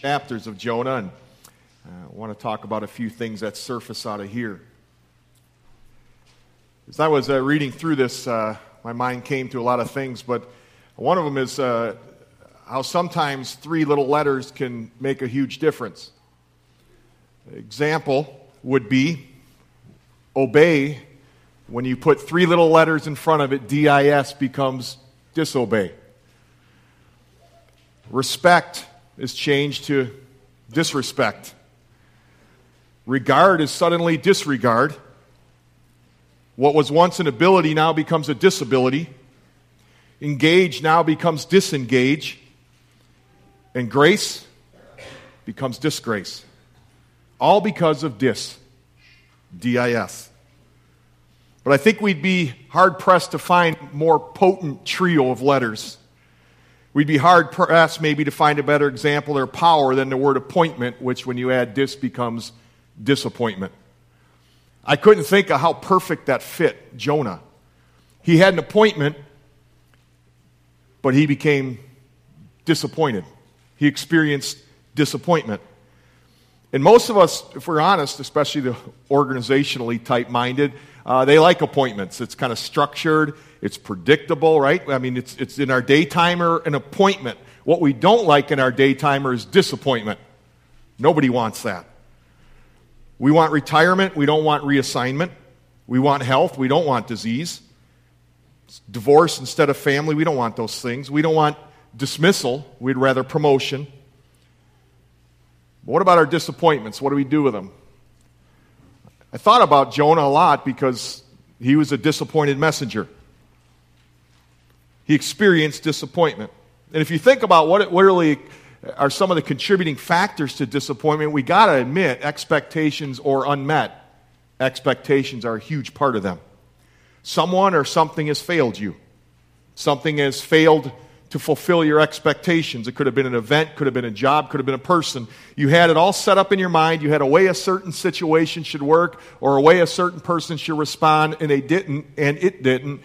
chapters of Jonah, and uh, I want to talk about a few things that surface out of here. As I was uh, reading through this, uh, my mind came to a lot of things, but one of them is uh, how sometimes three little letters can make a huge difference. Example would be obey. When you put three little letters in front of it, DIS becomes disobey. Respect is changed to disrespect. Regard is suddenly disregard. What was once an ability now becomes a disability. Engage now becomes disengage. And grace becomes disgrace. All because of dis. D-I-S. But I think we'd be hard pressed to find more potent trio of letters. We'd be hard pressed maybe to find a better example or power than the word appointment, which when you add dis becomes disappointment. I couldn't think of how perfect that fit Jonah. He had an appointment, but he became disappointed. He experienced disappointment. And most of us, if we're honest, especially the organizationally type minded, uh, they like appointments. It's kind of structured, it's predictable, right? I mean, it's, it's in our daytimer an appointment. What we don't like in our daytimer is disappointment. Nobody wants that. We want retirement, we don't want reassignment. We want health, we don't want disease. Divorce instead of family, we don't want those things. We don't want dismissal, we'd rather promotion. What about our disappointments? What do we do with them? I thought about Jonah a lot because he was a disappointed messenger. He experienced disappointment. And if you think about what, it, what really are some of the contributing factors to disappointment, we got to admit expectations or unmet expectations are a huge part of them. Someone or something has failed you. Something has failed to fulfill your expectations. It could have been an event, could have been a job, could have been a person. You had it all set up in your mind. You had a way a certain situation should work or a way a certain person should respond, and they didn't, and it didn't,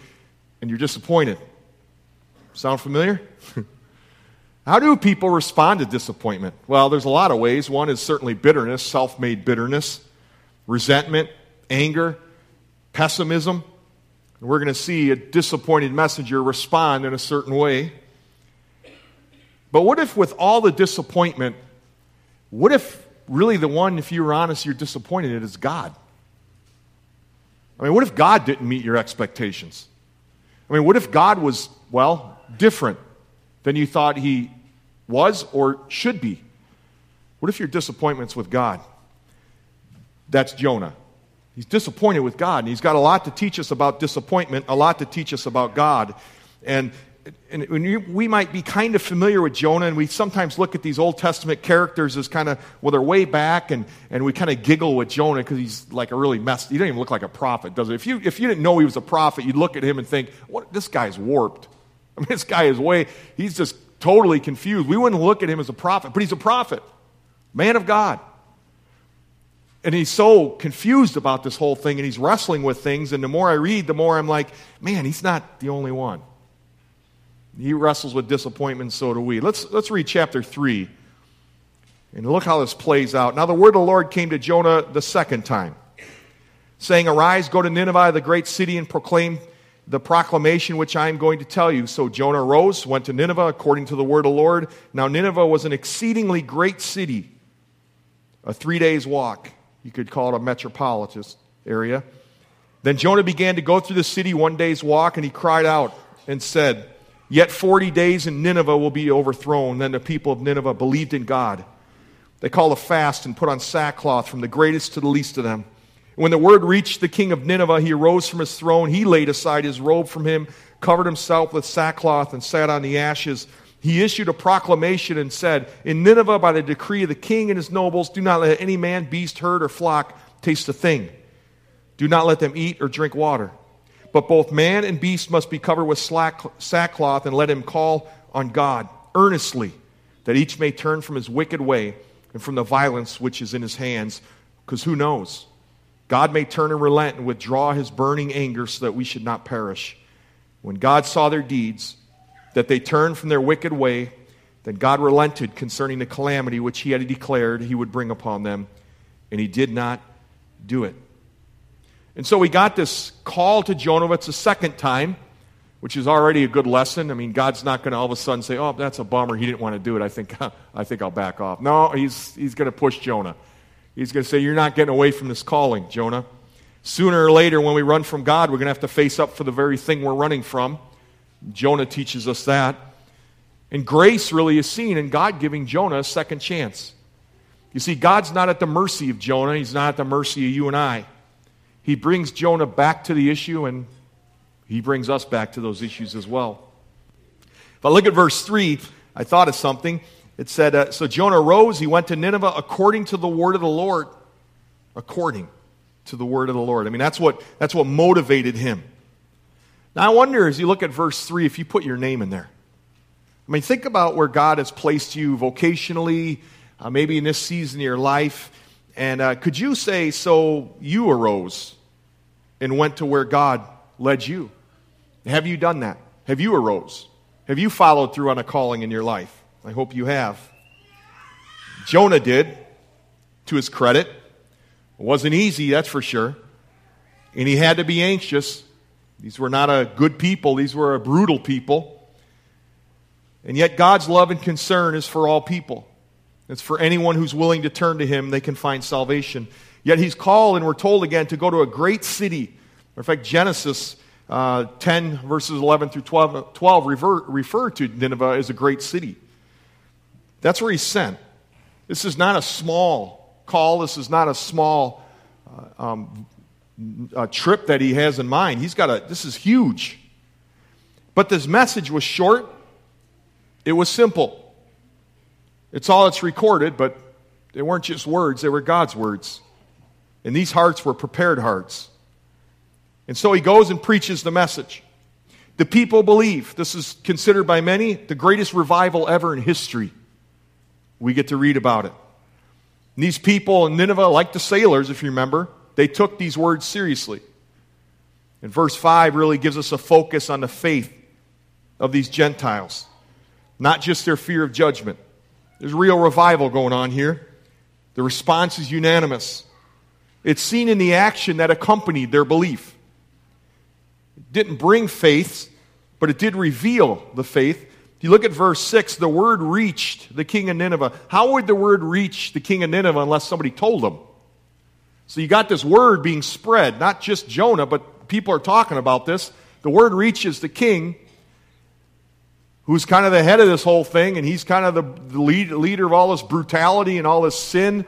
and you're disappointed. Sound familiar? How do people respond to disappointment? Well, there's a lot of ways. One is certainly bitterness, self made bitterness, resentment, anger, pessimism. And we're going to see a disappointed messenger respond in a certain way. But what if, with all the disappointment, what if really the one, if you're honest, you're disappointed in is God? I mean, what if God didn't meet your expectations? I mean, what if God was, well, different than you thought he was or should be? What if your disappointment's with God? That's Jonah. He's disappointed with God, and he's got a lot to teach us about disappointment, a lot to teach us about God. And and we might be kind of familiar with Jonah, and we sometimes look at these Old Testament characters as kind of, well, they're way back, and, and we kind of giggle with Jonah because he's like a really messed. He doesn't even look like a prophet, does it? If you, if you didn't know he was a prophet, you'd look at him and think, what, this guy's warped. I mean, this guy is way, he's just totally confused. We wouldn't look at him as a prophet, but he's a prophet, man of God. And he's so confused about this whole thing, and he's wrestling with things, and the more I read, the more I'm like, man, he's not the only one. He wrestles with disappointment, so do we. Let's, let's read chapter 3 and look how this plays out. Now, the word of the Lord came to Jonah the second time, saying, Arise, go to Nineveh, the great city, and proclaim the proclamation which I am going to tell you. So Jonah rose, went to Nineveh according to the word of the Lord. Now, Nineveh was an exceedingly great city, a three days walk. You could call it a metropolitan area. Then Jonah began to go through the city one day's walk, and he cried out and said, Yet 40 days and Nineveh will be overthrown. Then the people of Nineveh believed in God. They called a fast and put on sackcloth from the greatest to the least of them. When the word reached the king of Nineveh, he arose from his throne. He laid aside his robe from him, covered himself with sackcloth, and sat on the ashes. He issued a proclamation and said, In Nineveh, by the decree of the king and his nobles, do not let any man, beast, herd, or flock taste a thing. Do not let them eat or drink water. But both man and beast must be covered with sackcloth, and let him call on God earnestly, that each may turn from his wicked way and from the violence which is in his hands. Because who knows? God may turn and relent and withdraw his burning anger so that we should not perish. When God saw their deeds, that they turned from their wicked way, then God relented concerning the calamity which he had declared he would bring upon them, and he did not do it. And so we got this call to Jonah. It's a second time, which is already a good lesson. I mean, God's not going to all of a sudden say, "Oh, that's a bummer. He didn't want to do it. I think, I think I'll back off." No, he's he's going to push Jonah. He's going to say, You're not getting away from this calling, Jonah. Sooner or later, when we run from God, we're going to have to face up for the very thing we're running from. Jonah teaches us that. And grace really is seen in God giving Jonah a second chance. You see, God's not at the mercy of Jonah, He's not at the mercy of you and I. He brings Jonah back to the issue, and He brings us back to those issues as well. If I look at verse 3, I thought of something. It said, uh, So Jonah rose, he went to Nineveh according to the word of the Lord. According to the word of the Lord. I mean, that's what, that's what motivated him. Now, I wonder as you look at verse 3 if you put your name in there. I mean, think about where God has placed you vocationally, uh, maybe in this season of your life. And uh, could you say, So you arose and went to where God led you? Have you done that? Have you arose? Have you followed through on a calling in your life? I hope you have. Jonah did, to his credit. It wasn't easy, that's for sure. And he had to be anxious. These were not a good people, these were a brutal people. And yet, God's love and concern is for all people. It's for anyone who's willing to turn to Him, they can find salvation. Yet, He's called, and we're told again, to go to a great city. In fact, Genesis uh, 10, verses 11 through 12, 12 refer, refer to Nineveh as a great city. That's where he's sent. This is not a small call. This is not a small uh, um, trip that he has in mind. He's got a, this is huge. But this message was short, it was simple. It's all that's recorded, but they weren't just words, they were God's words. And these hearts were prepared hearts. And so he goes and preaches the message. The people believe. This is considered by many the greatest revival ever in history. We get to read about it. And these people in Nineveh, like the sailors, if you remember, they took these words seriously. And verse 5 really gives us a focus on the faith of these Gentiles, not just their fear of judgment. There's real revival going on here. The response is unanimous. It's seen in the action that accompanied their belief. It didn't bring faith, but it did reveal the faith If you look at verse 6, the word reached the king of Nineveh. How would the word reach the king of Nineveh unless somebody told them? So you got this word being spread, not just Jonah, but people are talking about this. The word reaches the king, who's kind of the head of this whole thing, and he's kind of the, lead, leader of all this brutality and all this sin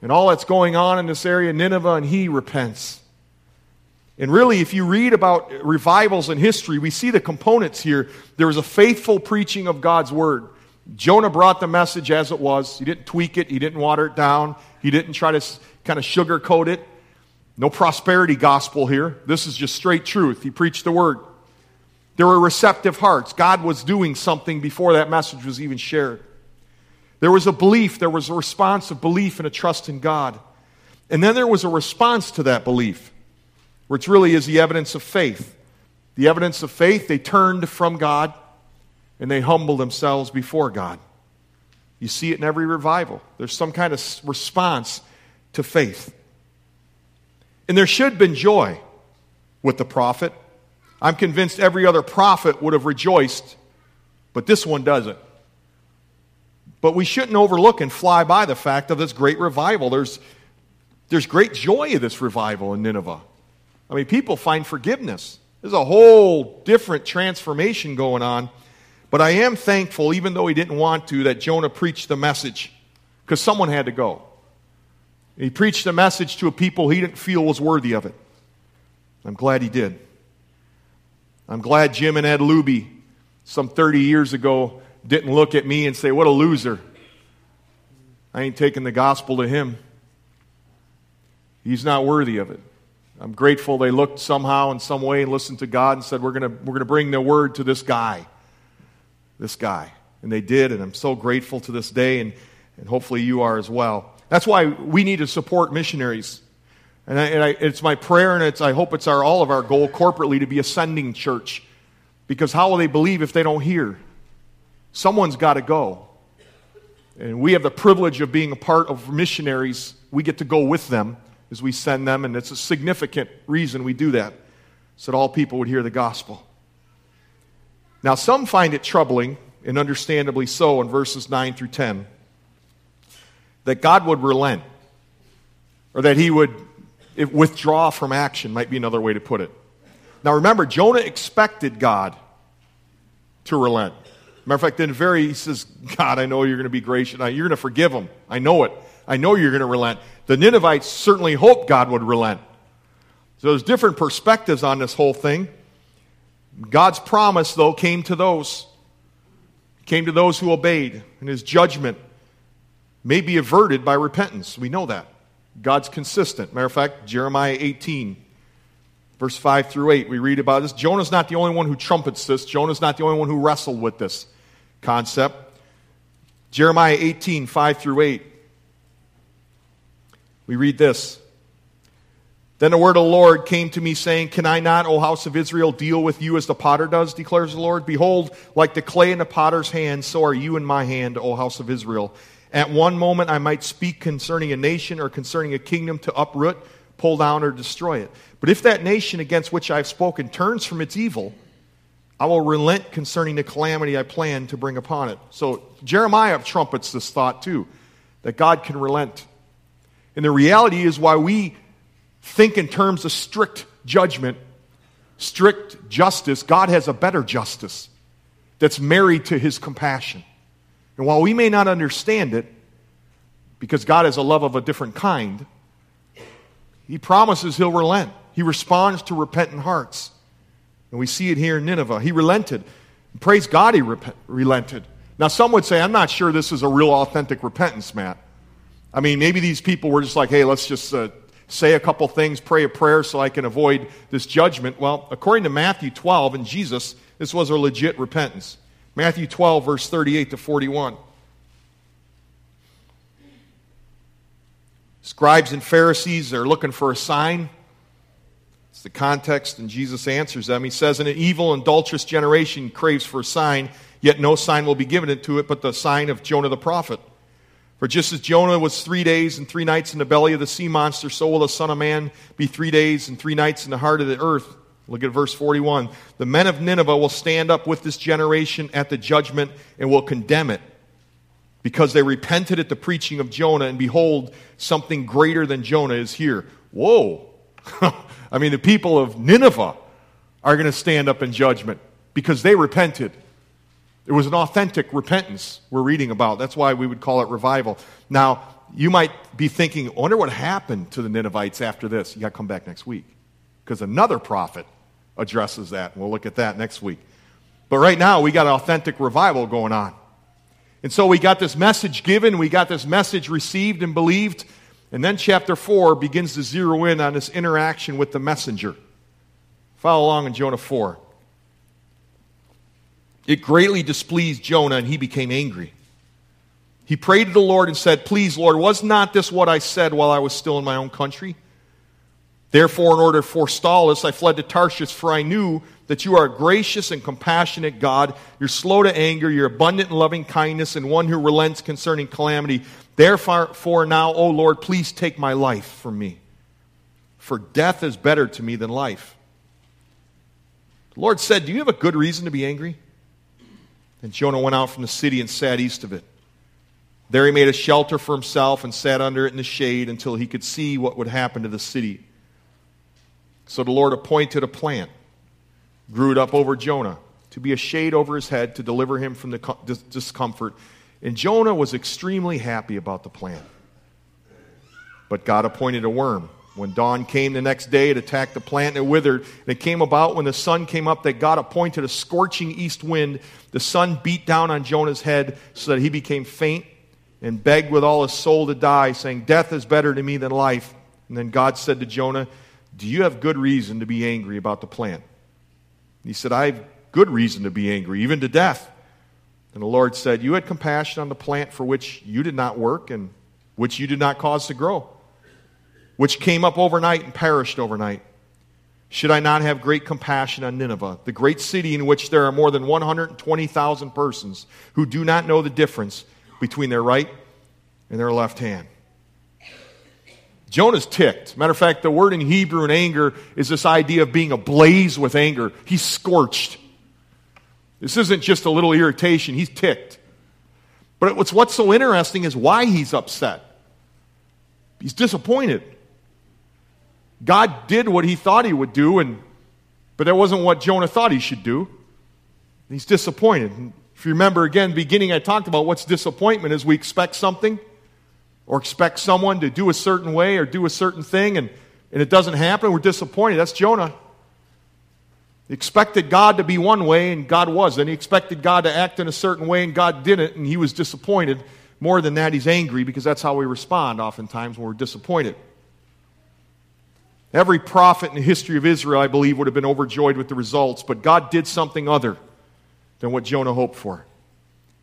and all that's going on in this area, Nineveh, and he repents. And really, if you read about revivals in history, we see the components here. There was a faithful preaching of God's word. Jonah brought the message as it was. He didn't tweak it, he didn't water it down, he didn't try to kind of sugarcoat it. No prosperity gospel here. This is just straight truth. He preached the word. There were receptive hearts. God was doing something before that message was even shared. There was a belief, there was a response of belief and a trust in God. And then there was a response to that belief which really is the evidence of faith. The evidence of faith, they turned from God and they humbled themselves before God. You see it in every revival. There's some kind of response to faith. And there should have been joy with the prophet. I'm convinced every other prophet would have rejoiced, but this one doesn't. But we shouldn't overlook and fly by the fact of this great revival. There's, there's great joy in this revival in Nineveh. I mean, people find forgiveness. There's a whole different transformation going on. But I am thankful, even though he didn't want to, that Jonah preached the message because someone had to go. He preached the message to a people he didn't feel was worthy of it. I'm glad he did. I'm glad Jim and Ed Luby, some 30 years ago, didn't look at me and say, What a loser. I ain't taking the gospel to him. He's not worthy of it. I'm grateful they looked somehow in some way and listened to God and said, We're going we're gonna bring the word to this guy. This guy. And they did, and I'm so grateful to this day, and, and hopefully you are as well. That's why we need to support missionaries. And, I, and I, it's my prayer, and it's, I hope it's our, all of our goal corporately to be a sending church. Because how will they believe if they don't hear? Someone's got to go. And we have the privilege of being a part of missionaries. We get to go with them as we send them, and it's a significant reason we do that, so that all people would hear the gospel. Now, some find it troubling, and understandably so, in verses 9 through 10, that God would relent, or that he would withdraw from action, might be another way to put it. Now, remember, Jonah expected God to relent. Matter of fact, in very, he says, God, I know you're going to be gracious. You're going to forgive him. I know it. I know you're going to relent. The Ninevites certainly hoped God would relent. So there's different perspectives on this whole thing. God's promise, though, came to those, came to those who obeyed, and his judgment may be averted by repentance. We know that. God's consistent. Matter of fact, Jeremiah 18, verse 5 through 8, we read about this. Jonah's not the only one who trumpets this, Jonah's not the only one who wrestled with this concept. Jeremiah 18, 5 through 8. We read this. Then the word of the Lord came to me, saying, Can I not, O house of Israel, deal with you as the potter does, declares the Lord? Behold, like the clay in the potter's hand, so are you in my hand, O house of Israel. At one moment I might speak concerning a nation or concerning a kingdom to uproot, pull down, or destroy it. But if that nation against which I have spoken turns from its evil, I will relent concerning the calamity I plan to bring upon it. So Jeremiah trumpets this thought too, that God can relent. And the reality is why we think in terms of strict judgment, strict justice, God has a better justice that's married to his compassion. And while we may not understand it, because God has a love of a different kind, he promises he'll relent. He responds to repentant hearts. And we see it here in Nineveh. He relented. Praise God, he rep- relented. Now, some would say, I'm not sure this is a real authentic repentance, Matt. I mean, maybe these people were just like, hey, let's just uh, say a couple things, pray a prayer so I can avoid this judgment. Well, according to Matthew 12 and Jesus, this was a legit repentance. Matthew 12, verse 38 to 41. Scribes and Pharisees are looking for a sign. It's the context, and Jesus answers them. He says, An evil, adulterous generation craves for a sign, yet no sign will be given to it but the sign of Jonah the prophet. For just as Jonah was three days and three nights in the belly of the sea monster, so will the Son of Man be three days and three nights in the heart of the earth. Look at verse 41. The men of Nineveh will stand up with this generation at the judgment and will condemn it because they repented at the preaching of Jonah, and behold, something greater than Jonah is here. Whoa. I mean, the people of Nineveh are going to stand up in judgment because they repented. It was an authentic repentance we're reading about. That's why we would call it revival. Now, you might be thinking, I wonder what happened to the Ninevites after this. You got to come back next week because another prophet addresses that. We'll look at that next week. But right now, we got an authentic revival going on. And so we got this message given, we got this message received and believed. And then chapter 4 begins to zero in on this interaction with the messenger. Follow along in Jonah 4. It greatly displeased Jonah, and he became angry. He prayed to the Lord and said, Please, Lord, was not this what I said while I was still in my own country? Therefore, in order to forestall this, I fled to Tarshish, for I knew that you are a gracious and compassionate God. You're slow to anger, you're abundant in loving kindness, and one who relents concerning calamity. Therefore, now, O Lord, please take my life from me. For death is better to me than life. The Lord said, Do you have a good reason to be angry? And Jonah went out from the city and sat east of it. There he made a shelter for himself and sat under it in the shade until he could see what would happen to the city. So the Lord appointed a plant, grew it up over Jonah to be a shade over his head to deliver him from the discomfort. And Jonah was extremely happy about the plant. But God appointed a worm. When dawn came the next day, it attacked the plant and it withered. And it came about when the sun came up that God appointed a scorching east wind. The sun beat down on Jonah's head so that he became faint and begged with all his soul to die, saying, Death is better to me than life. And then God said to Jonah, do you have good reason to be angry about the plant? He said, I have good reason to be angry, even to death. And the Lord said, You had compassion on the plant for which you did not work and which you did not cause to grow. which came up overnight and perished overnight. Should I not have great compassion on Nineveh, the great city in which there are more than 120,000 persons who do not know the difference between their right and their left hand? Jonah's ticked. Matter of fact, the word in Hebrew in anger is this idea of being ablaze with anger. He's scorched. This isn't just a little irritation, he's ticked. But what's, what's so interesting is why he's upset. He's disappointed. God did what he thought he would do, and, but that wasn't what Jonah thought he should do. He's disappointed. If you remember again, beginning I talked about what's disappointment is we expect something or expect someone to do a certain way or do a certain thing and, and it doesn't happen. We're disappointed. That's Jonah. He expected God to be one way and God wasn't. He expected God to act in a certain way and God didn't and he was disappointed. More than that, he's angry because that's how we respond oftentimes when we're disappointed. Every prophet in the history of Israel, I believe, would have been overjoyed with the results, but God did something other than what Jonah hoped for.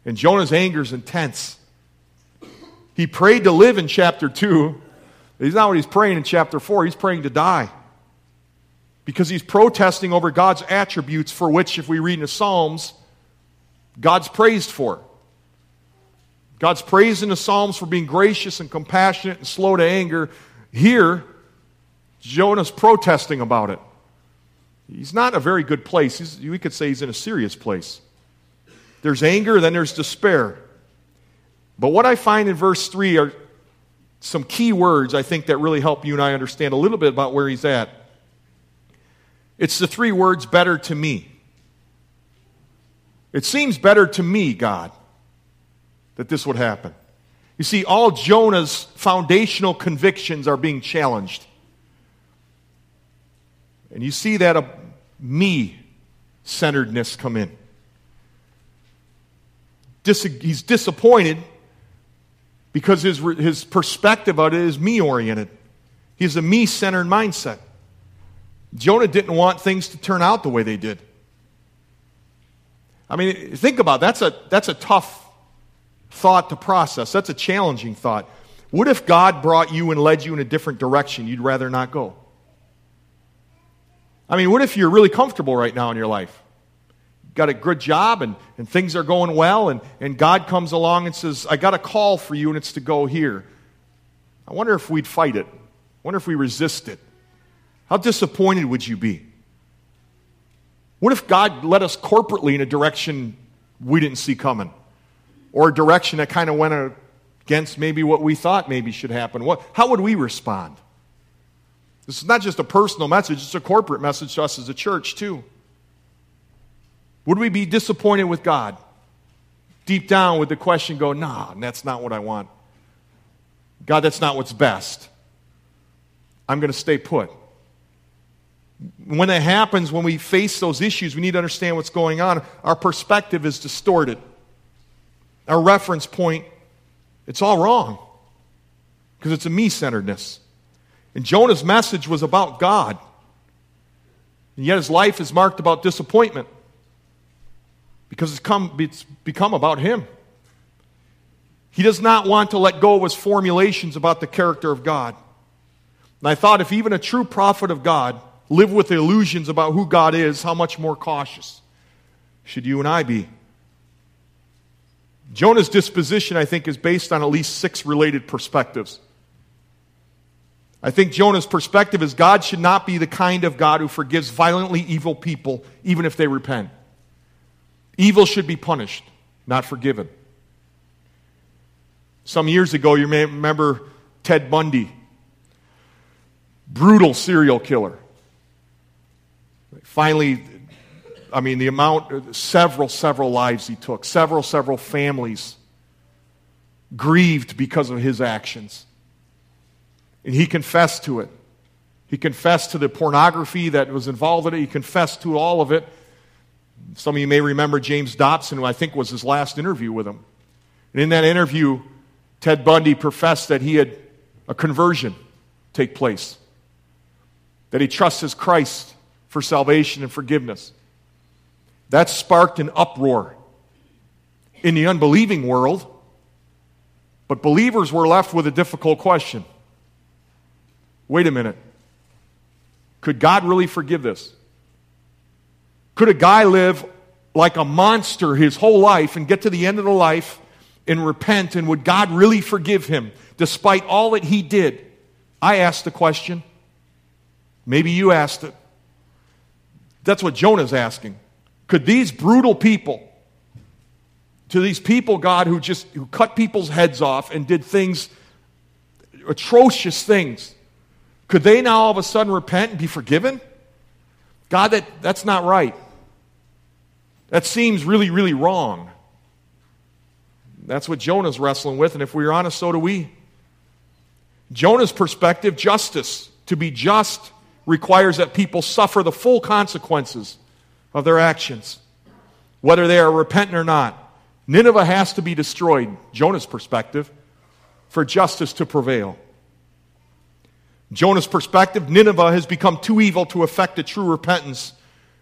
And Jonah's anger is intense. He prayed to live in chapter 2. He's not what he's praying in chapter 4. He's praying to die. Because he's protesting over God's attributes for which, if we read in the Psalms, God's praised for. God's praised in the Psalms for being gracious and compassionate and slow to anger. Here, Jonah's protesting about it. He's not in a very good place. He's, we could say he's in a serious place. There's anger, then there's despair. But what I find in verse 3 are some key words I think that really help you and I understand a little bit about where he's at. It's the three words better to me. It seems better to me, God, that this would happen. You see, all Jonah's foundational convictions are being challenged. And you see that a me centeredness come in. Dis- he's disappointed because his, his perspective of it is me oriented. He has a me centered mindset. Jonah didn't want things to turn out the way they did. I mean, think about it. that's a that's a tough thought to process. That's a challenging thought. What if God brought you and led you in a different direction you'd rather not go? I mean, what if you're really comfortable right now in your life? Got a good job and, and things are going well, and, and God comes along and says, I got a call for you, and it's to go here. I wonder if we'd fight it. I wonder if we resist it. How disappointed would you be? What if God led us corporately in a direction we didn't see coming? Or a direction that kind of went against maybe what we thought maybe should happen? What, how would we respond? This is not just a personal message, it's a corporate message to us as a church, too. Would we be disappointed with God? Deep down, would the question go, nah, that's not what I want? God, that's not what's best. I'm going to stay put. When that happens, when we face those issues, we need to understand what's going on. Our perspective is distorted. Our reference point, it's all wrong because it's a me centeredness. And Jonah's message was about God. And yet his life is marked about disappointment because it's, come, it's become about him. He does not want to let go of his formulations about the character of God. And I thought if even a true prophet of God lived with illusions about who God is, how much more cautious should you and I be? Jonah's disposition, I think, is based on at least six related perspectives. I think Jonah's perspective is God should not be the kind of God who forgives violently evil people, even if they repent. Evil should be punished, not forgiven. Some years ago, you may remember Ted Bundy, brutal serial killer. Finally, I mean, the amount, several, several lives he took, several, several families grieved because of his actions. And he confessed to it. He confessed to the pornography that was involved in it. He confessed to all of it. Some of you may remember James Dobson, who I think was his last interview with him. And in that interview, Ted Bundy professed that he had a conversion take place, that he trusted Christ for salvation and forgiveness. That sparked an uproar in the unbelieving world, but believers were left with a difficult question wait a minute. Could God really forgive this? Could a guy live like a monster his whole life and get to the end of the life and repent? And would God really forgive him despite all that he did? I asked the question. Maybe you asked it. That's what Jonah's asking. Could these brutal people, to these people, God, who just who cut people's heads off and did things, atrocious things, could they now all of a sudden repent and be forgiven? God, that, that's not right. That seems really, really wrong. That's what Jonah's wrestling with, and if we're honest, so do we. Jonah's perspective, justice, to be just, requires that people suffer the full consequences of their actions, whether they are repentant or not. Nineveh has to be destroyed, Jonah's perspective, for justice to prevail. Jonah's perspective, Nineveh has become too evil to effect a true repentance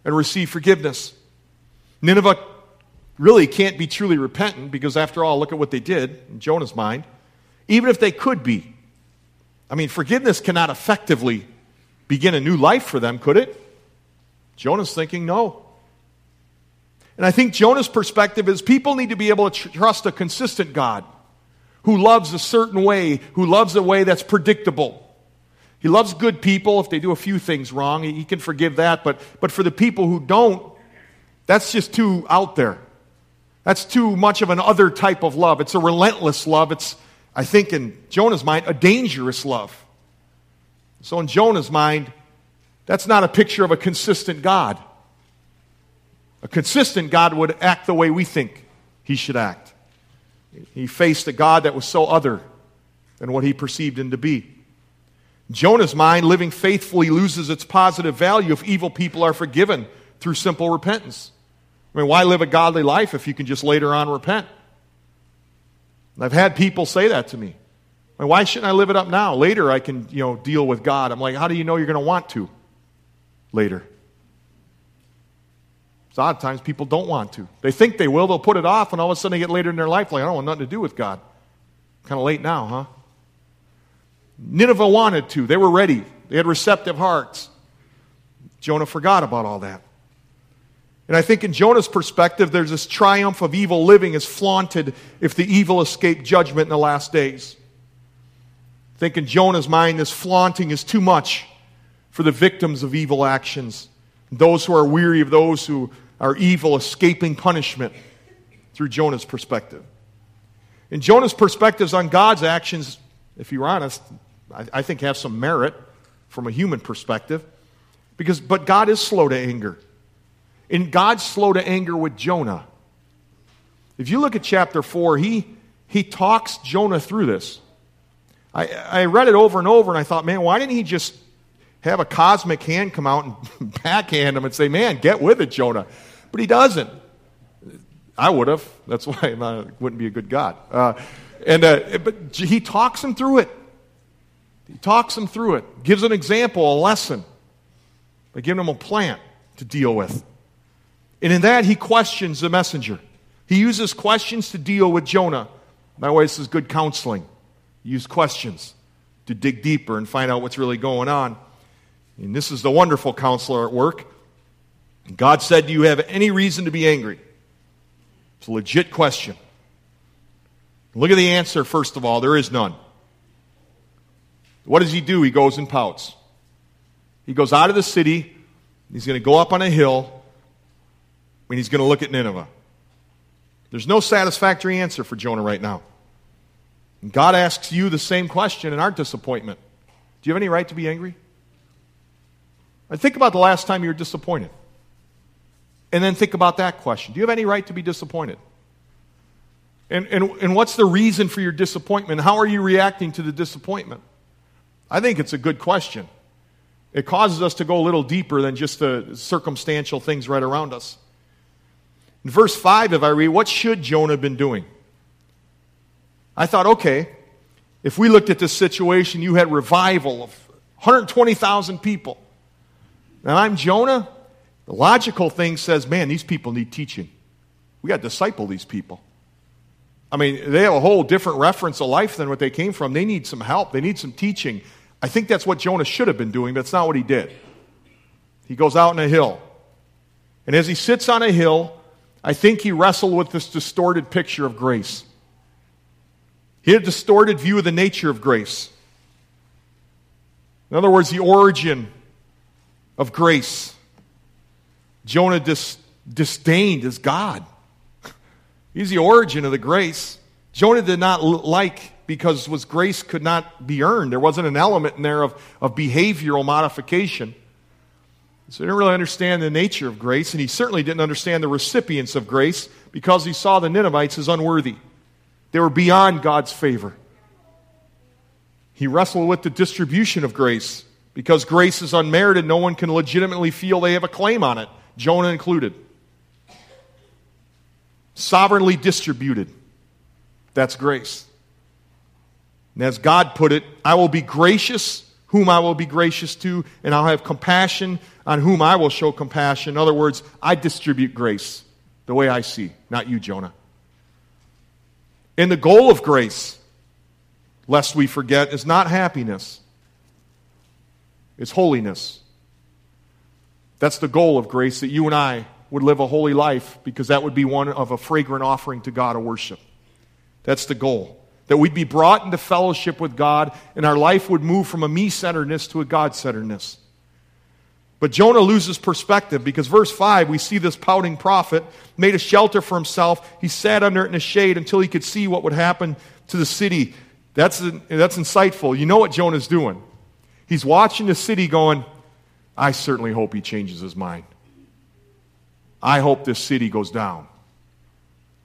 and receive forgiveness. Nineveh really can't be truly repentant because, after all, look at what they did in Jonah's mind. Even if they could be. I mean, forgiveness cannot effectively begin a new life for them, could it? Jonah's thinking no. And I think Jonah's perspective is people need to be able to tr- trust a consistent God who loves a certain way, who loves a way that's predictable. He loves good people if they do a few things wrong. He, he can forgive that. But, but for the people who don't, that's just too out there. That's too much of an other type of love. It's a relentless love. It's, I think, in Jonah's mind, a dangerous love. So, in Jonah's mind, that's not a picture of a consistent God. A consistent God would act the way we think he should act. He faced a God that was so other than what he perceived him to be. Jonah's mind, living faithfully, loses its positive value if evil people are forgiven through simple repentance. I mean, why live a godly life if you can just later on repent? And I've had people say that to me. I mean, why shouldn't I live it up now? Later I can, you know, deal with God. I'm like, how do you know you're going to want to later? Lot of times people don't want to. They think they will, they'll put it off, and all of a sudden they get later in their life like, I don't want nothing to do with God. Kind of late now, huh? Nineveh wanted to. They were ready. They had receptive hearts. Jonah forgot about all that. And I think in Jonah's perspective, there's this triumph of evil living is flaunted if the evil escape judgment in the last days. I think in Jonah's mind, this flaunting is too much for the victims of evil actions, those who are weary of those who are evil escaping punishment through Jonah's perspective. And Jonah's perspectives on God's actions, if you're honest, I, I think have some merit from a human perspective. Because, but God is slow to anger. And God's slow to anger with Jonah. If you look at chapter 4, he, he talks Jonah through this. I, I read it over and over and I thought, man, why didn't he just have a cosmic hand come out and backhand him and say, man, get with it, Jonah? But he doesn't. I would have. That's why I wouldn't be a good God. Uh, and, uh, but he talks him through it. He talks him through it, gives an example, a lesson, by giving him a plant to deal with. And in that, he questions the messenger. He uses questions to deal with Jonah. By the way, this is good counseling. Use questions to dig deeper and find out what's really going on. And this is the wonderful counselor at work. God said, Do you have any reason to be angry? It's a legit question. Look at the answer, first of all. There is none. What does he do? He goes and pouts. He goes out of the city. He's going to go up on a hill when he's going to look at Nineveh. There's no satisfactory answer for Jonah right now. And God asks you the same question in our disappointment Do you have any right to be angry? And think about the last time you were disappointed. And then think about that question Do you have any right to be disappointed? And, and, and what's the reason for your disappointment? How are you reacting to the disappointment? I think it's a good question. It causes us to go a little deeper than just the circumstantial things right around us. In verse 5, if I read, what should Jonah have been doing? I thought, okay, if we looked at this situation, you had revival of 120,000 people. Now I'm Jonah. The logical thing says, man, these people need teaching. We got to disciple these people. I mean, they have a whole different reference of life than what they came from. They need some help, they need some teaching. I think that's what Jonah should have been doing, but it's not what he did. He goes out on a hill. And as he sits on a hill, I think he wrestled with this distorted picture of grace. He had a distorted view of the nature of grace. In other words, the origin of grace. Jonah dis- disdained as God. He's the origin of the grace. Jonah did not like because was grace could not be earned. There wasn't an element in there of, of behavioral modification. So he didn't really understand the nature of grace, and he certainly didn't understand the recipients of grace because he saw the Ninevites as unworthy. They were beyond God's favor. He wrestled with the distribution of grace because grace is unmerited. No one can legitimately feel they have a claim on it, Jonah included. Sovereignly distributed. That's grace. And as God put it, I will be gracious whom I will be gracious to, and I'll have compassion on whom I will show compassion. In other words, I distribute grace the way I see, not you, Jonah. And the goal of grace, lest we forget, is not happiness, it's holiness. That's the goal of grace, that you and I would live a holy life because that would be one of a fragrant offering to God of worship. That's the goal. That we'd be brought into fellowship with God and our life would move from a me centeredness to a God centeredness. But Jonah loses perspective because verse 5, we see this pouting prophet made a shelter for himself. He sat under it in the shade until he could see what would happen to the city. That's, that's insightful. You know what Jonah's doing. He's watching the city going, I certainly hope he changes his mind. I hope this city goes down.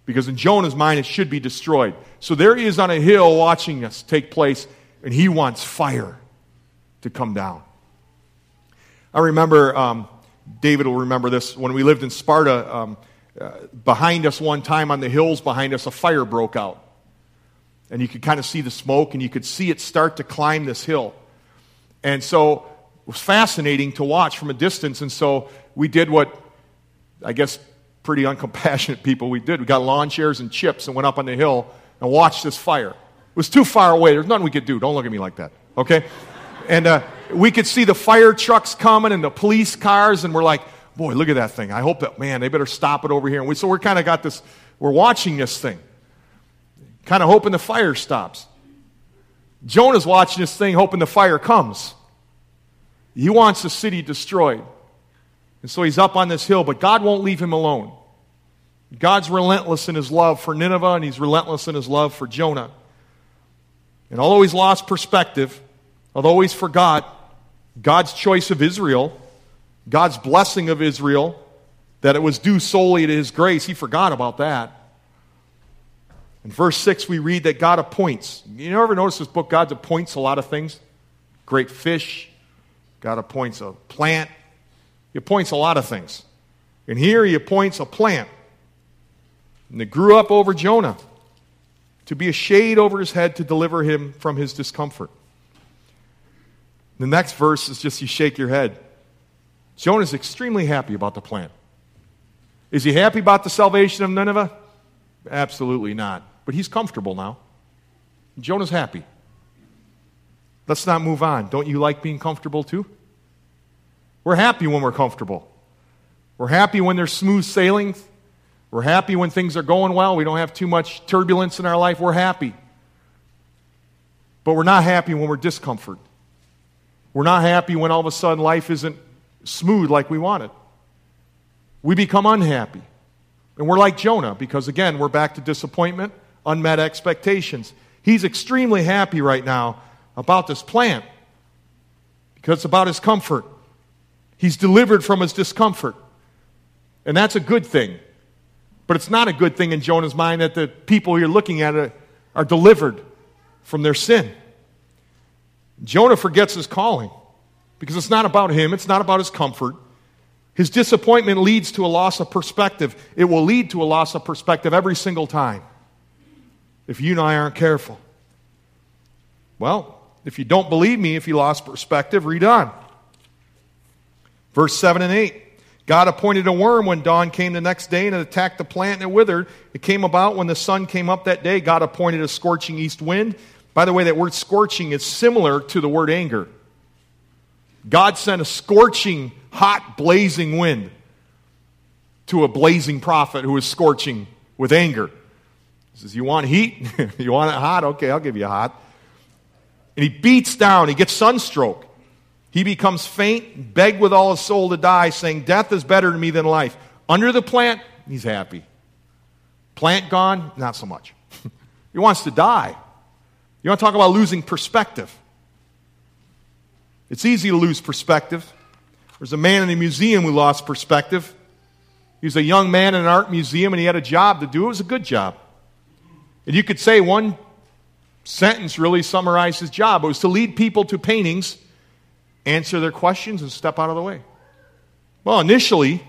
Because in Jonah's mind, it should be destroyed. So there he is on a hill watching us take place, and he wants fire to come down. I remember, um, David will remember this, when we lived in Sparta, um, uh, behind us one time on the hills behind us, a fire broke out. And you could kind of see the smoke, and you could see it start to climb this hill. And so it was fascinating to watch from a distance. And so we did what I guess pretty uncompassionate people we did. We got lawn chairs and chips and went up on the hill and watched this fire. It was too far away. There's nothing we could do. Don't look at me like that, okay? And uh, we could see the fire trucks coming and the police cars, and we're like, boy, look at that thing. I hope that, man, they better stop it over here. And we, so we're kind of got this, we're watching this thing, kind of hoping the fire stops. Jonah's watching this thing, hoping the fire comes. He wants the city destroyed. And so he's up on this hill, but God won't leave him alone. God's relentless in his love for Nineveh, and he's relentless in his love for Jonah. And although he's lost perspective, although he's forgot God's choice of Israel, God's blessing of Israel, that it was due solely to his grace, he forgot about that. In verse 6, we read that God appoints. You ever notice this book? God appoints a lot of things. Great fish. God appoints a plant. He appoints a lot of things. And here he appoints a plant. It grew up over Jonah to be a shade over his head to deliver him from his discomfort. The next verse is just you shake your head. Jonah's extremely happy about the plant. Is he happy about the salvation of Nineveh? Absolutely not. But he's comfortable now. Jonah's happy. Let's not move on. Don't you like being comfortable too? We're happy when we're comfortable. We're happy when there's smooth sailing. We're happy when things are going well. We don't have too much turbulence in our life. We're happy. But we're not happy when we're discomfort. We're not happy when all of a sudden life isn't smooth like we want it. We become unhappy. And we're like Jonah because, again, we're back to disappointment, unmet expectations. He's extremely happy right now about this plant because it's about his comfort. He's delivered from his discomfort. And that's a good thing. But it's not a good thing in Jonah's mind that the people you're looking at are delivered from their sin. Jonah forgets his calling because it's not about him, it's not about his comfort. His disappointment leads to a loss of perspective. It will lead to a loss of perspective every single time if you and I aren't careful. Well, if you don't believe me, if you lost perspective, read on. Verse 7 and 8. God appointed a worm when dawn came the next day and it attacked the plant and it withered. It came about when the sun came up that day. God appointed a scorching east wind By the way, that word scorching is similar to the word anger. God sent a scorching, hot, blazing wind to a blazing prophet who was scorching with anger. He says, You want heat? you want it hot? Okay, I'll give you hot. And he beats down, he gets sunstroke. He becomes faint, begged with all his soul to die, saying, Death is better to me than life. Under the plant, he's happy. Plant gone, not so much. he wants to die. You want to talk about losing perspective? It's easy to lose perspective. There's a man in a museum who lost perspective. He was a young man in an art museum and he had a job to do. It was a good job. And you could say one sentence really summarized his job. It was to lead people to paintings, answer their questions, and step out of the way. Well, initially,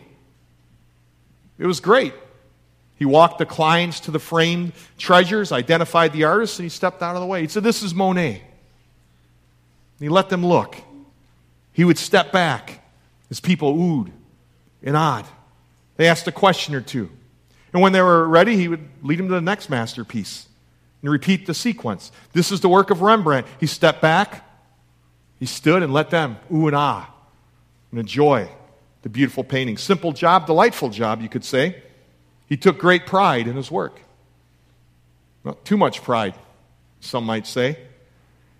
it was great. He walked the clients to the framed treasures, identified the artists, and he stepped out of the way. He said, This is Monet. he let them look. He would step back as people oohed and awed. They asked a question or two. And when they were ready, he would lead them to the next masterpiece and repeat the sequence. This is the work of Rembrandt. He stepped back, he stood and let them ooh and ah and enjoy the beautiful painting. Simple job, delightful job, you could say. He took great pride in his work. Not too much pride, some might say,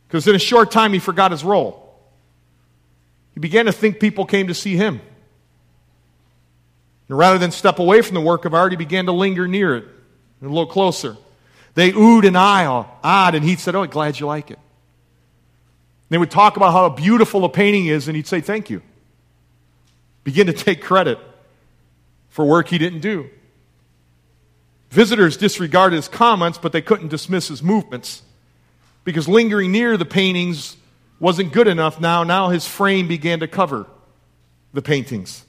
because in a short time he forgot his role. He began to think people came to see him. And rather than step away from the work of art, he began to linger near it a little closer. They oohed and ahed, and he said, Oh, glad you like it. They would talk about how beautiful a painting is, and he'd say, Thank you. Begin to take credit for work he didn't do. Visitors disregarded his comments, but they couldn't dismiss his movements because lingering near the paintings wasn't good enough now. Now his frame began to cover the paintings.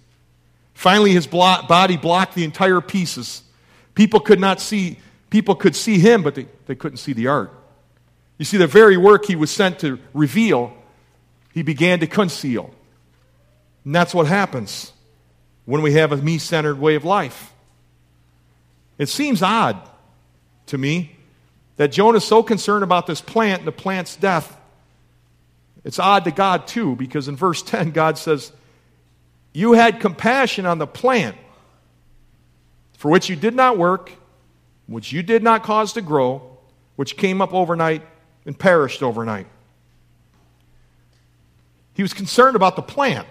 Finally, his body blocked the entire pieces. People could not see, people could see him, but they, they couldn't see the art. You see, the very work he was sent to reveal, he began to conceal. And that's what happens when we have a me centered way of life. It seems odd to me that Jonah is so concerned about this plant and the plant's death. It's odd to God, too, because in verse 10, God says, You had compassion on the plant for which you did not work, which you did not cause to grow, which came up overnight and perished overnight. He was concerned about the plant.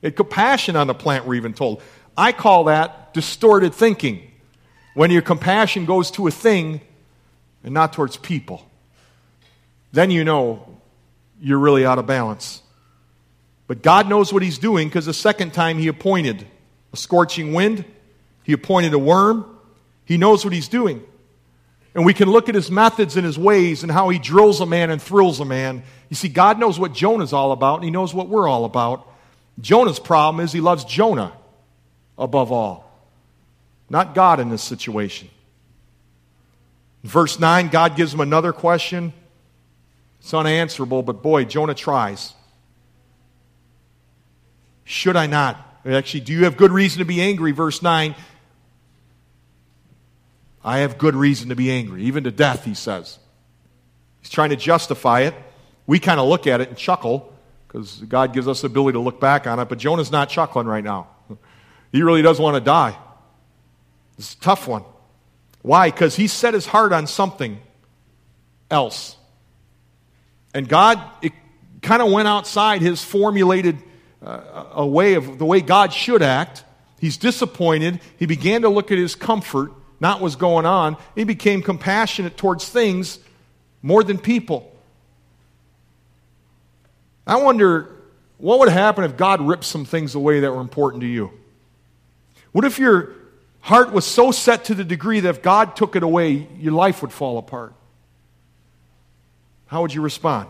He had compassion on the plant, we're even told. I call that distorted thinking. When your compassion goes to a thing and not towards people, then you know you're really out of balance. But God knows what He's doing because the second time He appointed a scorching wind, He appointed a worm. He knows what He's doing. And we can look at His methods and His ways and how He drills a man and thrills a man. You see, God knows what Jonah's all about, and He knows what we're all about. Jonah's problem is He loves Jonah above all, not God in this situation. verse 9, God gives him another question. It's unanswerable, but boy, Jonah tries. Should I not? Actually, do you have good reason to be angry? Verse 9. I have good reason to be angry, even to death, he says. He's trying to justify it. We kind of look at it and chuckle because God gives us the ability to look back on it, but Jonah's not chuckling right now. He really does want to die. It's a tough one. Why? Because he set his heart on something else. And God, it kind of went outside his formulated uh, a way of the way God should act. He's disappointed. He began to look at his comfort, not what's going on. He became compassionate towards things more than people. I wonder what would happen if God ripped some things away that were important to you? What if your heart was so set to the degree that if God took it away, your life would fall apart? How would you respond?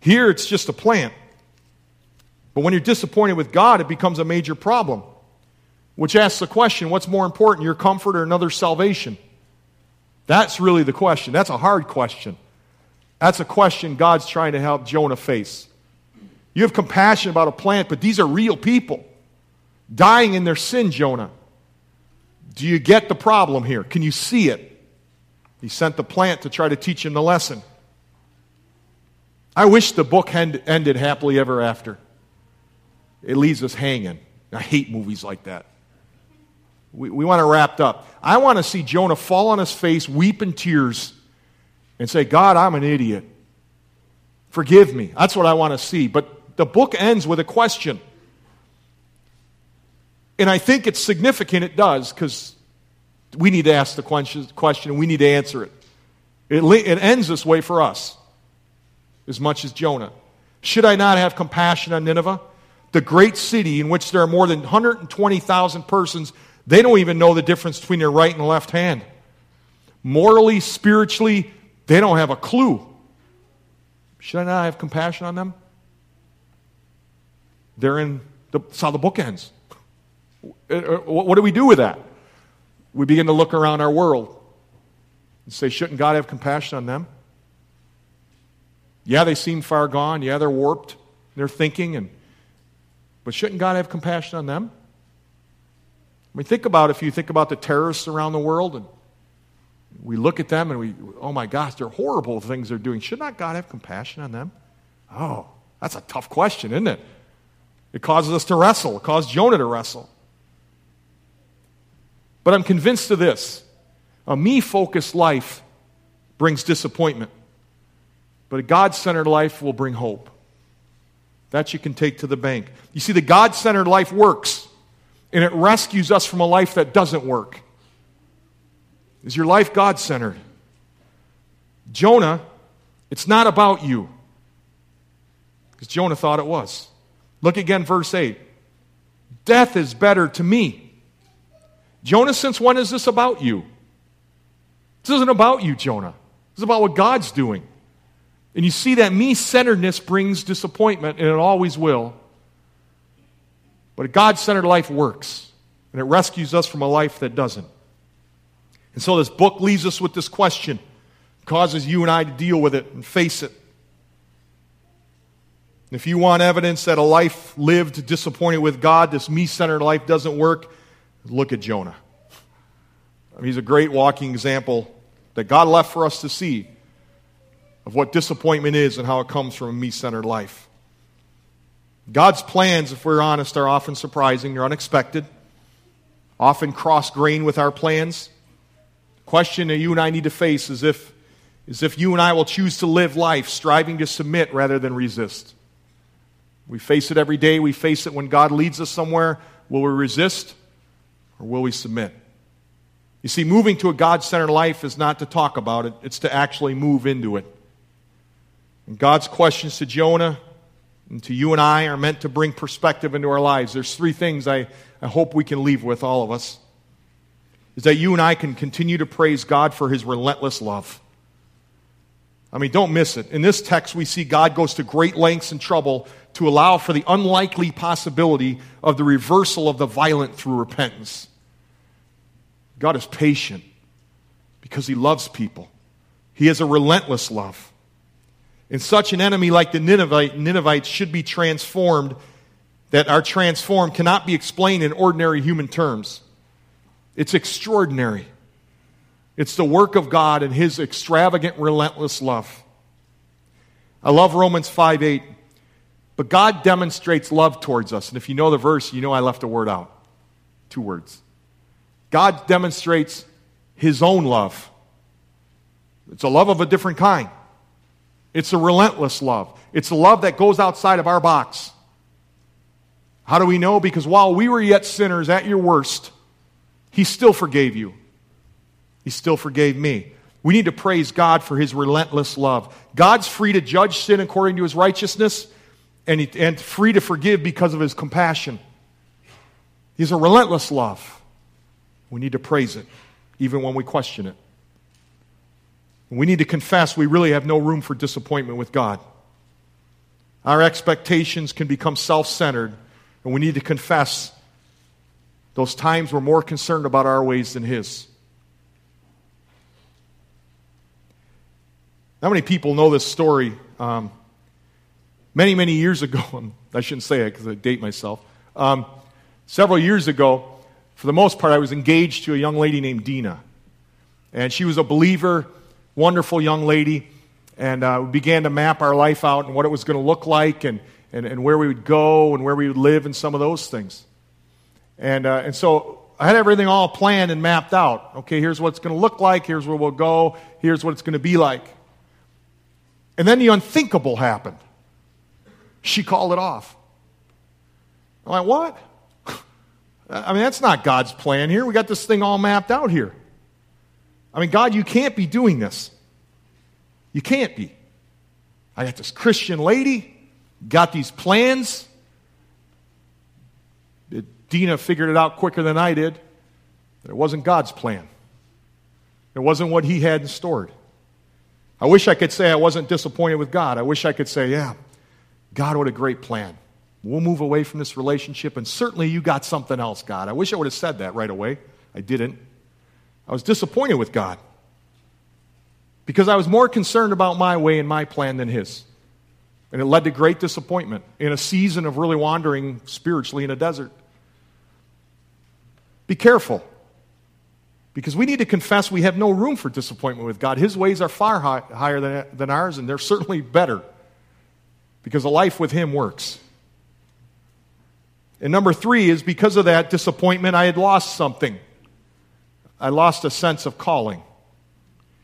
Here, it's just a plant. But when you're disappointed with God, it becomes a major problem, which asks the question what's more important, your comfort or another salvation? That's really the question. That's a hard question. That's a question God's trying to help Jonah face. You have compassion about a plant, but these are real people dying in their sin, Jonah. Do you get the problem here? Can you see it? He sent the plant to try to teach him the lesson. I wish the book end, ended happily ever after. It leaves us hanging. I hate movies like that. We, we want to wrap it wrapped up. I want to see Jonah fall on his face, weep in tears, and say, God, I'm an idiot. Forgive me. That's what I want to see. But the book ends with a question. And I think it's significant it does because we need to ask the question and we need to answer it. It, it ends this way for us as much as Jonah. Should I not have compassion on Nineveh? The great city in which there are more than 120,000 persons, they don't even know the difference between their right and left hand. Morally, spiritually, they don't have a clue. Should I not have compassion on them? They're in the, that's how the book ends. What do we do with that? We begin to look around our world and say, shouldn't God have compassion on them? Yeah, they seem far gone. Yeah, they're warped. They're thinking, and but shouldn't God have compassion on them? I mean, think about if you think about the terrorists around the world, and we look at them and we, oh my gosh, they're horrible things they're doing. Should not God have compassion on them? Oh, that's a tough question, isn't it? It causes us to wrestle. It caused Jonah to wrestle. But I'm convinced of this a me focused life brings disappointment, but a God centered life will bring hope. That you can take to the bank. You see, the God centered life works, and it rescues us from a life that doesn't work. Is your life God centered? Jonah, it's not about you. Because Jonah thought it was. Look again, verse 8. Death is better to me Jonah, since when is this about you? This isn't about you, Jonah. This is about what God's doing. And you see that me centeredness brings disappointment, and it always will. But a God centered life works, and it rescues us from a life that doesn't. And so this book leaves us with this question, causes you and I to deal with it and face it. If you want evidence that a life lived disappointed with God, this me centered life doesn't work, Look at Jonah. I mean, he's a great walking example that God left for us to see of what disappointment is and how it comes from a me centered life. God's plans, if we're honest, are often surprising, they're unexpected, often cross grain with our plans. The question that you and I need to face is if, is if you and I will choose to live life striving to submit rather than resist. We face it every day. We face it when God leads us somewhere. Will we resist or will we submit? You see, moving to a God centered life is not to talk about it, it's to actually move into it. And God's questions to Jonah and to you and I are meant to bring perspective into our lives. There's three things I, I hope we can leave with, all of us. Is that you and I can continue to praise God for his relentless love. I mean, don't miss it. In this text, we see God goes to great lengths and trouble to allow for the unlikely possibility of the reversal of the violent through repentance. God is patient because he loves people. He has a relentless love. And such an enemy like the Ninevite, Ninevites should be transformed, that are transformed cannot be explained in ordinary human terms. It's extraordinary. It's the work of God and his extravagant, relentless love. I love Romans 5 8. But God demonstrates love towards us. And if you know the verse, you know I left a word out. Two words. God demonstrates his own love. It's a love of a different kind. It's a relentless love. It's a love that goes outside of our box. How do we know? Because while we were yet sinners at your worst, he still forgave you. He still forgave me. We need to praise God for his relentless love. God's free to judge sin according to his righteousness and, he, and free to forgive because of his compassion. He's a relentless love. We need to praise it, even when we question it. We need to confess we really have no room for disappointment with God. Our expectations can become self centered, and we need to confess those times we're more concerned about our ways than His. How many people know this story? Um, many, many years ago, I shouldn't say it because I date myself. Um, several years ago, for the most part, I was engaged to a young lady named Dina. And she was a believer, wonderful young lady, and uh, we began to map our life out and what it was going to look like and, and, and where we would go and where we would live and some of those things. And, uh, and so I had everything all planned and mapped out. Okay, here's what it's going to look like, here's where we'll go, here's what it's going to be like. And then the unthinkable happened. She called it off. I'm like, what? I mean, that's not God's plan here. We got this thing all mapped out here. I mean, God, you can't be doing this. You can't be. I got this Christian lady, got these plans. Dina figured it out quicker than I did. It wasn't God's plan. It wasn't what He had in stored. I wish I could say I wasn't disappointed with God. I wish I could say, yeah, God, what a great plan. We'll move away from this relationship, and certainly you got something else, God. I wish I would have said that right away. I didn't. I was disappointed with God because I was more concerned about my way and my plan than His. And it led to great disappointment in a season of really wandering spiritually in a desert. Be careful because we need to confess we have no room for disappointment with God. His ways are far high, higher than, than ours, and they're certainly better because a life with Him works. And number three is because of that disappointment, I had lost something. I lost a sense of calling.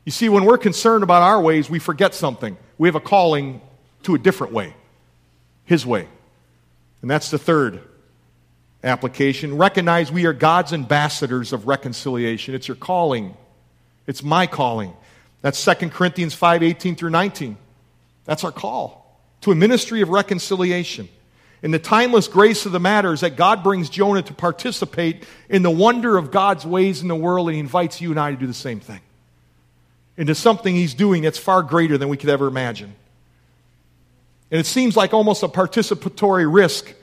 You see, when we're concerned about our ways, we forget something. We have a calling to a different way, His way. And that's the third application. Recognize we are God's ambassadors of reconciliation. It's your calling, it's my calling. That's 2 Corinthians 5 18 through 19. That's our call to a ministry of reconciliation. And the timeless grace of the matter is that God brings Jonah to participate in the wonder of God's ways in the world, and He invites you and I to do the same thing into something he's doing that's far greater than we could ever imagine. And it seems like almost a participatory risk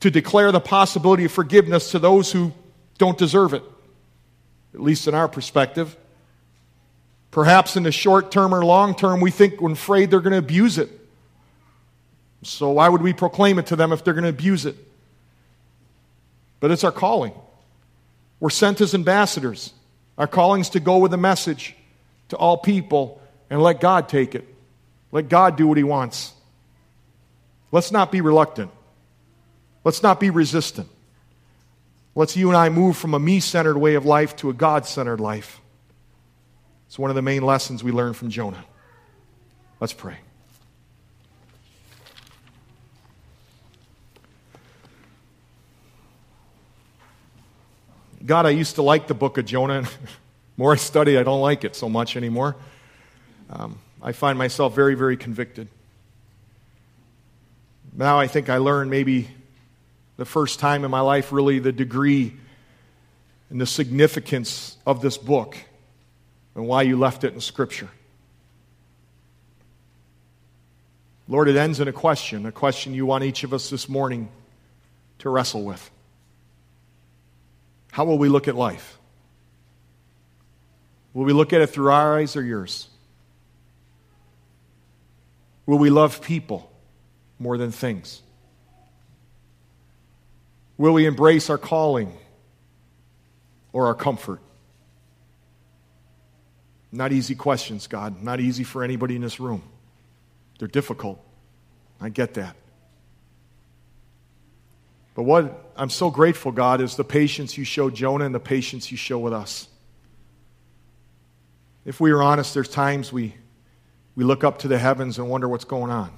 to declare the possibility of forgiveness to those who don't deserve it, at least in our perspective. Perhaps in the short term or long term, we think we're afraid they're going to abuse it. So, why would we proclaim it to them if they're going to abuse it? But it's our calling. We're sent as ambassadors. Our calling is to go with a message to all people and let God take it. Let God do what He wants. Let's not be reluctant. Let's not be resistant. Let's you and I move from a me centered way of life to a God centered life. It's one of the main lessons we learn from Jonah. Let's pray. God, I used to like the book of Jonah. more I study, I don't like it so much anymore. Um, I find myself very, very convicted. Now I think I learned maybe the first time in my life really the degree and the significance of this book and why you left it in Scripture. Lord, it ends in a question, a question you want each of us this morning to wrestle with. How will we look at life? Will we look at it through our eyes or yours? Will we love people more than things? Will we embrace our calling or our comfort? Not easy questions, God. Not easy for anybody in this room. They're difficult. I get that. But what I'm so grateful, God, is the patience you showed Jonah and the patience you show with us. If we are honest, there's times we, we look up to the heavens and wonder what's going on.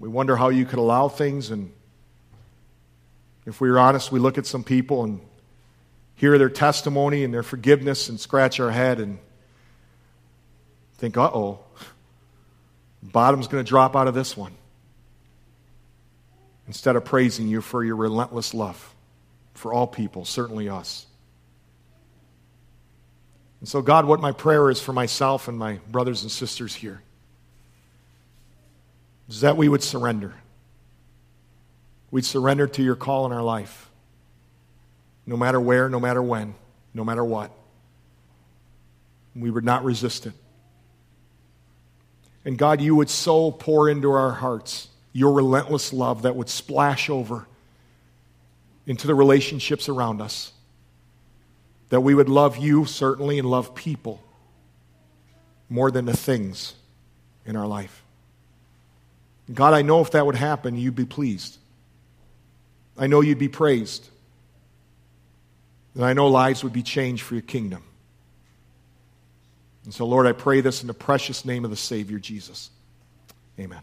We wonder how you could allow things, and if we are honest, we look at some people and hear their testimony and their forgiveness and scratch our head and think, uh oh, bottom's going to drop out of this one. Instead of praising you for your relentless love for all people, certainly us. And so, God, what my prayer is for myself and my brothers and sisters here is that we would surrender. We'd surrender to your call in our life, no matter where, no matter when, no matter what. We would not resist it. And God, you would so pour into our hearts your relentless love that would splash over into the relationships around us That we would love you, certainly, and love people more than the things in our life. God, I know if that would happen, you'd be pleased. I know you'd be praised. And I know lives would be changed for your kingdom. And so, Lord, I pray this in the precious name of the Savior, Jesus. Amen.